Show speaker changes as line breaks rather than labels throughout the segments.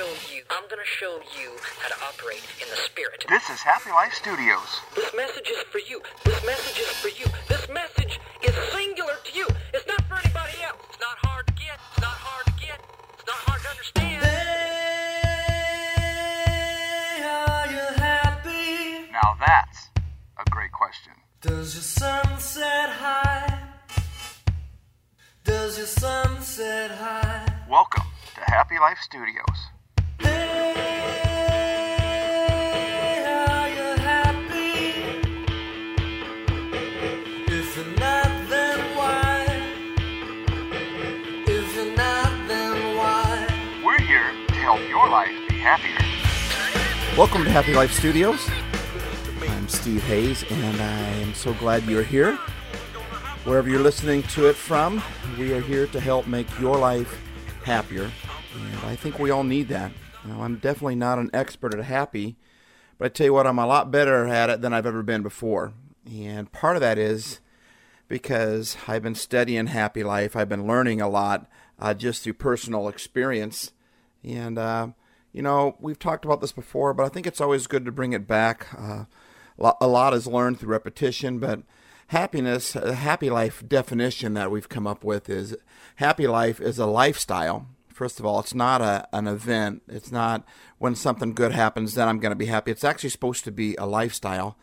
show you. I'm gonna show you how to operate in the spirit.
This is Happy Life Studios.
This message is for you. This message is for you. This message is singular to you. It's not for anybody else. It's not hard to get. It's not hard to get. It's not hard to understand.
Are you happy?
Now that's a great question.
Does your sunset high? Does your sunset high?
Welcome to Happy Life Studios. Happier.
Welcome to Happy Life Studios. I'm Steve Hays, and I am so glad you're here. Wherever you're listening to it from, we are here to help make your life happier. And I think we all need that. Now, I'm definitely not an expert at happy, but I tell you what, I'm a lot better at it than I've ever been before. And part of that is because I've been studying happy life. I've been learning a lot uh, just through personal experience. And, uh, you know, we've talked about this before, but I think it's always good to bring it back. Uh, a lot is learned through repetition, but happiness, a happy life definition that we've come up with is happy life is a lifestyle. First of all, it's not a, an event. It's not when something good happens, then I'm going to be happy. It's actually supposed to be a lifestyle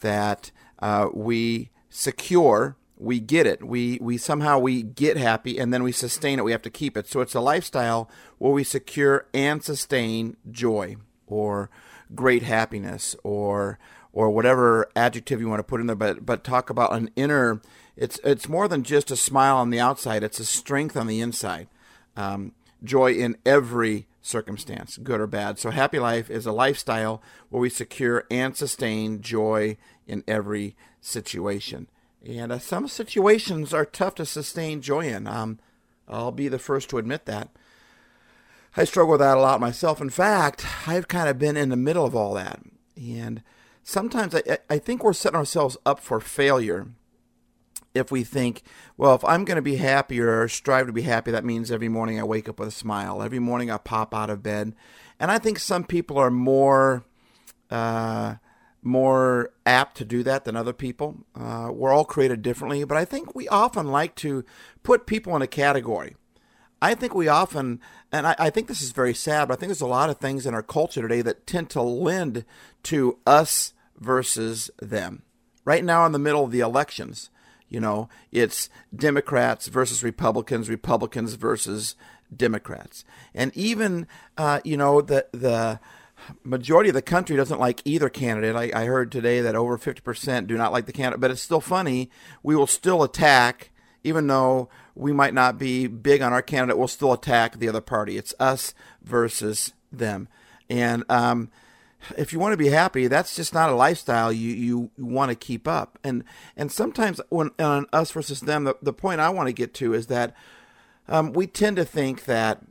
that uh, we secure we get it. We we somehow we get happy and then we sustain it. We have to keep it. So it's a lifestyle where we secure and sustain joy or great happiness or or whatever adjective you want to put in there. But but talk about an inner it's it's more than just a smile on the outside. It's a strength on the inside. Um, joy in every circumstance, good or bad. So, happy life is a lifestyle where we secure and sustain joy in every situation. And uh, some situations are tough to sustain joy in. Um, I'll be the first to admit that. I struggle with that a lot myself. In fact, I've kind of been in the middle of all that. And sometimes I, I think we're setting ourselves up for failure if we think, well, if I'm going to be happy or strive to be happy, that means every morning I wake up with a smile. Every morning I pop out of bed. And I think some people are more uh, more apt to do that than other people. Uh, we're all created differently, but I think we often like to put people in a category. I think we often, and I, I think this is very sad, but I think there's a lot of things in our culture today that tend to lend to us versus them. Right now, in the middle of the elections, you know, it's Democrats versus Republicans, Republicans versus Democrats, and even uh, you know the the majority of the country doesn't like either candidate. I, I heard today that over fifty percent do not like the candidate, but it's still funny. We will still attack, even though we might not be big on our candidate. We'll still attack the other party. It's us versus them, and um, if you want to be happy, that's just not a lifestyle you, you, want to keep up. And and sometimes when on us versus them, the, the point I want to get to is that um, we tend to think that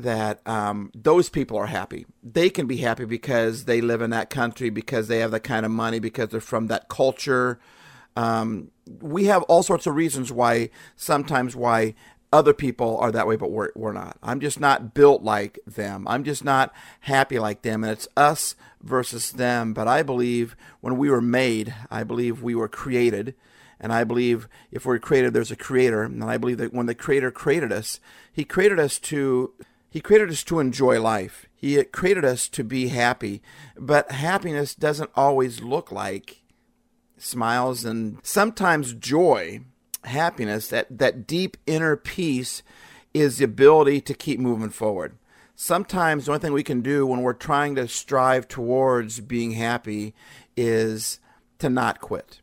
that um, those people are happy. They can be happy because they live in that country, because they have that kind of money, because they're from that culture. Um, we have all sorts of reasons why sometimes why other people are that way, but we're, we're not. I'm just not built like them. I'm just not happy like them. And it's us versus them. But I believe when we were made, I believe we were created. And I believe if we're created, there's a creator. And I believe that when the creator created us, he created us to he created us to enjoy life. He created us to be happy. But happiness doesn't always look like smiles and sometimes joy happiness, that, that deep inner peace, is the ability to keep moving forward. Sometimes the only thing we can do when we're trying to strive towards being happy is to not quit.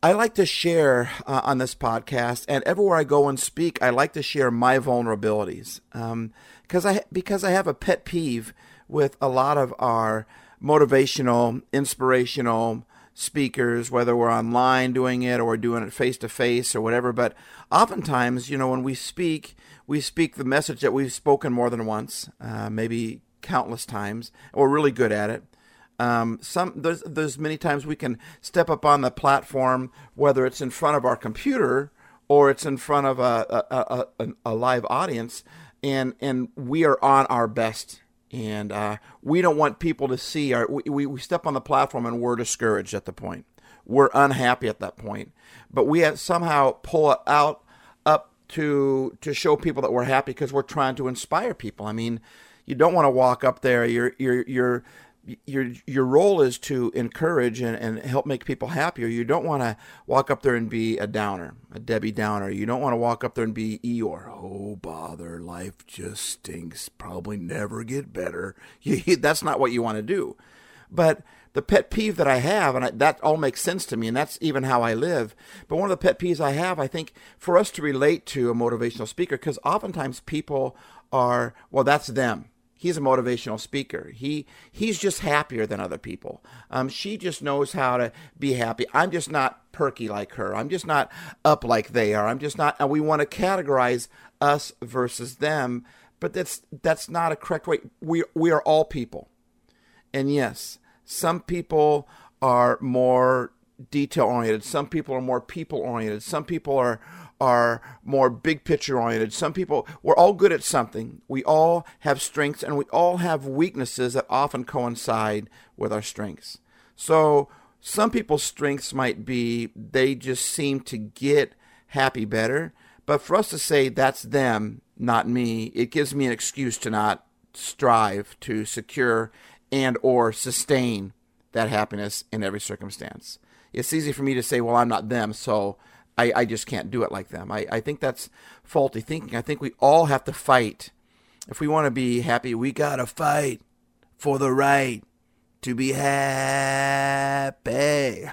I like to share uh, on this podcast, and everywhere I go and speak, I like to share my vulnerabilities because um, I because I have a pet peeve with a lot of our motivational, inspirational, speakers, whether we're online doing it or doing it face to face or whatever. But oftentimes, you know, when we speak, we speak the message that we've spoken more than once, uh, maybe countless times. We're really good at it. Um, some there's there's many times we can step up on the platform, whether it's in front of our computer or it's in front of a a, a, a live audience, and and we are on our best And uh, we don't want people to see our. We, we, step on the platform and we're discouraged at the point. We're unhappy at that point. But we have somehow pull it out up to to show people that we're happy because we're trying to inspire people. I mean, you don't want to walk up there. You're you're you're your your role is to encourage and, and help make people happier. You don't want to walk up there and be a downer, a Debbie Downer. You don't want to walk up there and be Eeyore. Oh bother, life just stinks. Probably never get better. You, that's not what you want to do. But the pet peeve that I have, and I, that all makes sense to me, and that's even how I live. But one of the pet peeves I have, I think, for us to relate to a motivational speaker, because oftentimes people are, well, that's them he's a motivational speaker. He he's just happier than other people. Um, she just knows how to be happy. I'm just not perky like her. I'm just not up like they are. I'm just not. And we want to categorize us versus them, but that's that's not a correct way. We we are all people, and yes, some people are more detail oriented. Some people are more people oriented. Some people are are more big picture oriented. Some people, we're all good at something. We all have strengths and we all have weaknesses that often coincide with our strengths. So some people's strengths might be they just seem to get happy better. But for us to say that's them, not me, it gives me an excuse to not strive to secure and or sustain that happiness in every circumstance. It's easy for me to say, well, I'm not them, so I, I just can't do it like them. I, I think that's faulty thinking. I think we all have to fight. If we want to be happy, we got to fight for the right to be happy.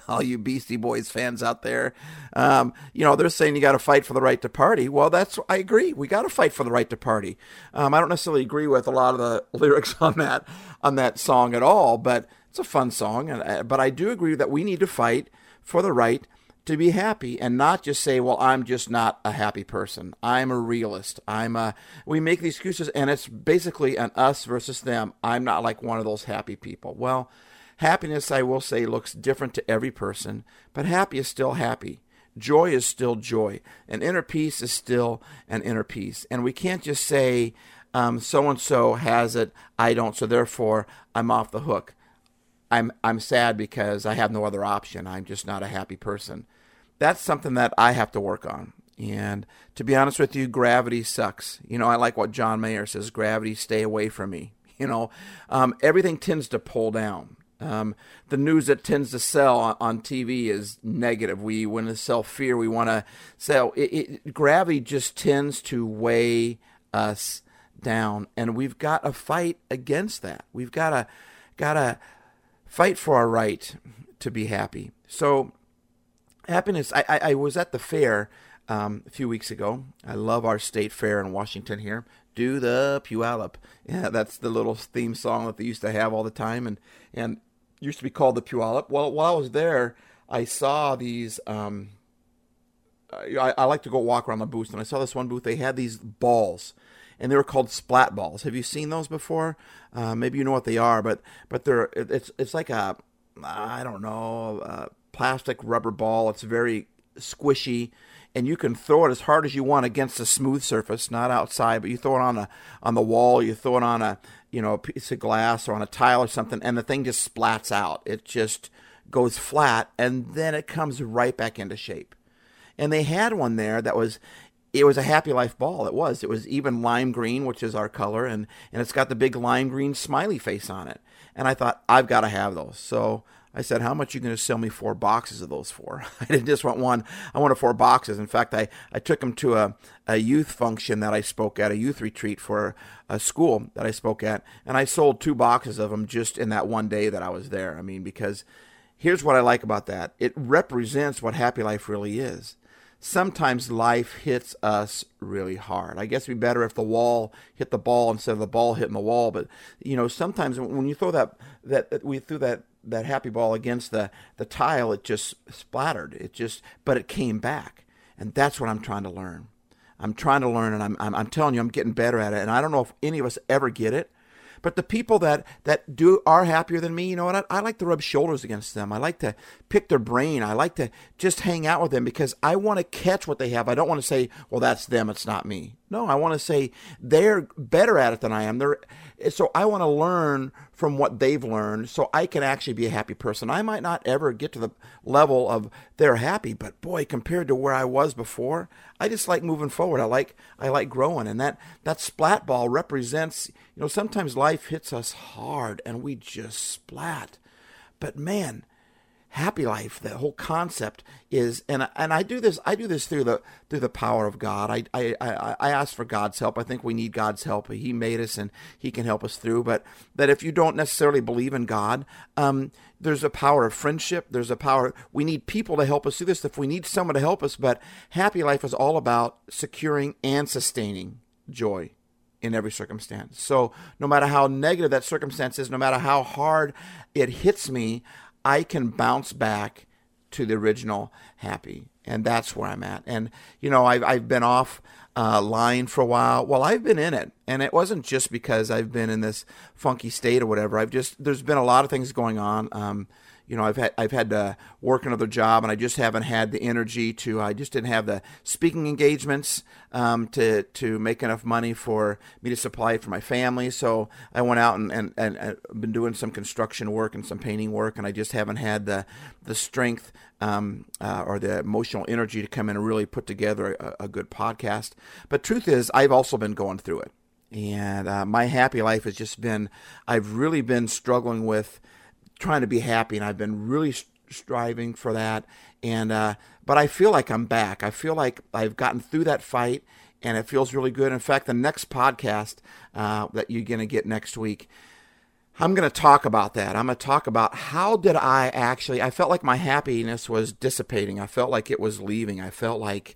All you Beastie Boys fans out there, um, you know, they're saying you got to fight for the right to party. Well, that's I agree. We got to fight for the right to party. Um, I don't necessarily agree with a lot of the lyrics on that on that song at all, but it's a fun song. And uh, but I do agree that we need to fight for the right to be happy and not just say, well, I'm just not a happy person. I'm a realist. I'm a, we make the excuses and it's basically an us versus them. I'm not like one of those happy people. Well, happiness, I will say, looks different to every person, but happy is still happy. Joy is still joy. And inner peace is still an inner peace. And we can't just say, so and so has it, I don't, so therefore I'm off the hook. I'm I'm sad because I have no other option. I'm just not a happy person that's something that I have to work on. And to be honest with you, gravity sucks. You know, I like what John Mayer says gravity, stay away from me. You know, um, everything tends to pull down. Um, the news that tends to sell on, TV is negative. We want to sell fear. We want to sell. It, it, gravity just tends to weigh us down, and we've got to fight against that. We've got to got to fight for our right to be happy. So happiness. I, I, I was at the fair um, a few weeks ago. I love our state fair in Washington here. Do the Puyallup. Yeah, that's the little theme song that they used to have all the time, and and used to be called the Puyallup. Well, while I was there, I saw these. Um, I, I like to go walk around the booth, and I saw this one booth. They had these balls, and they were called splat balls. Have you seen those before? Uh, maybe you know what they are, but but they're it's it's like a I don't know. Uh, plastic rubber ball. It's very squishy, and you can throw it as hard as you want against a smooth surface, not outside, but you throw it on a on the wall, you throw it on a you know a piece of glass or on a tile or something, and the thing just splats out. It just goes flat, and then it comes right back into shape. And they had one there that was it was a happy life ball. It was. It was even lime green which is our color and and it's got the big lime green smiley face on it. And i thought i've got to have those. So I said, How much are you going to sell me four boxes of those for? I didn't just want one, I wanted four boxes. In fact, I, I took them to a, a youth function that I spoke at, a youth retreat for a school that I spoke at, and I sold two boxes of them just in that one day that I was there. I mean, because here's what I like about that. It represents what happy life really is sometimes life hits us really hard. I guess it'd be better if the wall hit the ball instead of the ball hitting the wall. But you know, sometimes when you throw that that we threw that that happy ball against the, the tile, it just splattered. It just, but it came back. And that's what I'm trying to learn. I'm trying to learn, and I'm, I'm, I'm telling you, I'm getting better at it. And I don't know if any of us ever get it. But the people that, that do are happier than me, you know what? I, I like to rub shoulders against them. I like to pick their brain. I like to just hang out with them because I want to catch what they have. I don't want to say, well, that's them, it's not me. No, I want to say they're better at it than I am. They're so I want to learn from what they've learned so I can actually be a happy person. I might not ever get to the level of they're happy, but boy, compared to where I was before, I just like moving forward. I like I like growing and that that splat ball represents, you know, sometimes life hits us hard and we just splat. But man, happy life. The whole concept is and and I do this I do this through the through the power of God. I I I, I ask for God's help. I think we need God's help. He made us and he can help us through. But that if you don't necessarily believe in God um there's a power of friendship. There's a power we need people to help us do this if we need someone to help us. But happy life is all about securing and sustaining joy in every circumstance. So no matter how negative that circumstance is no matter how hard it hits me I can bounce back to the original happy. And that's where I'm at. And, you know, I've, I've been off uh, line for a while. Well, I've been in it. And it wasn't just because I've been in this funky state or whatever. I've just, there's been a lot of things going on. Um, you know, I've had I've had to work another job, and I just haven't had the energy to. I just didn't have the speaking engagements um, to to make enough money for me to supply for my family. So I went out and and, and, been doing some construction work and some painting work, and I just haven't had the the strength um, uh, or the emotional energy to come in and really put together a, a good podcast. But truth is, I've also been going through it, and uh, my happy life has just been. I've really been struggling with trying to be happy, and I've been really striving for that. And uh, but I feel like I'm back. I feel like I've gotten through that fight, and it feels really good. In fact, the next podcast uh, that you're to get next week. I'm going to talk about that. I'm going to talk about how did I actually I felt like my happiness was dissipating. I felt like it was leaving. I felt like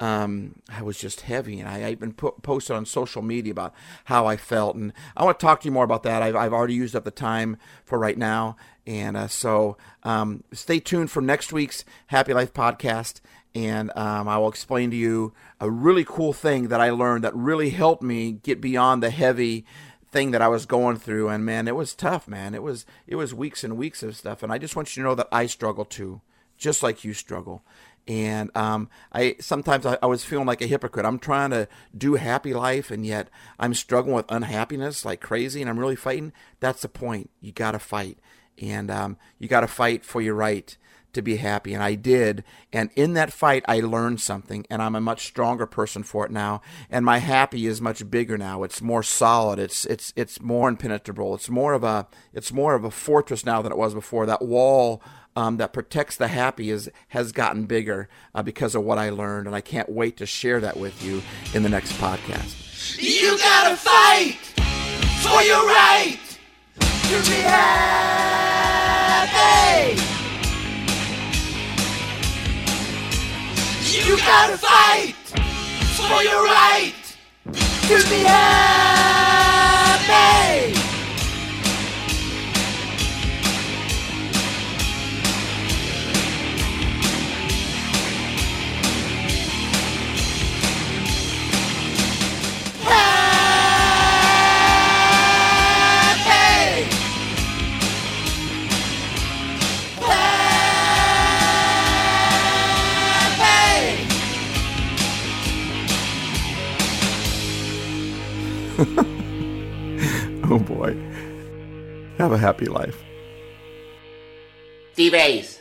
um, I was just heavy, and I, I even put, posted on social media about how I felt, and I want to talk to you more about that. I've, I've already used up the time for right now, and uh, so um, stay tuned for next week's Happy Life podcast, and um, I will explain to you a really cool thing that I learned that really helped me get beyond the heavy thing that I was going through, and man, it was tough, man. It was it was weeks and weeks of stuff, and I just want you to know that I struggle too, just like you struggle and um, I sometimes I, I, was feeling like a hypocrite. I'm trying to do happy life, and yet I'm struggling with unhappiness like crazy, and I'm really fighting. That's the point. You got to fight, and um, you got to fight for your right to be happy, and I did. And in that fight, I learned something, and I'm a much stronger person for it now. And my happy is much bigger now. It's more solid. It's it's it's more impenetrable. It's more of a it's more of a fortress now than it was before. That wall um, that protects the happy is, has gotten bigger uh, because of what I learned, and I can't wait to share that with you in the next podcast.
You gotta fight for your right to be happy. You gotta fight for your right to be happy.
Have a happy life.
A's.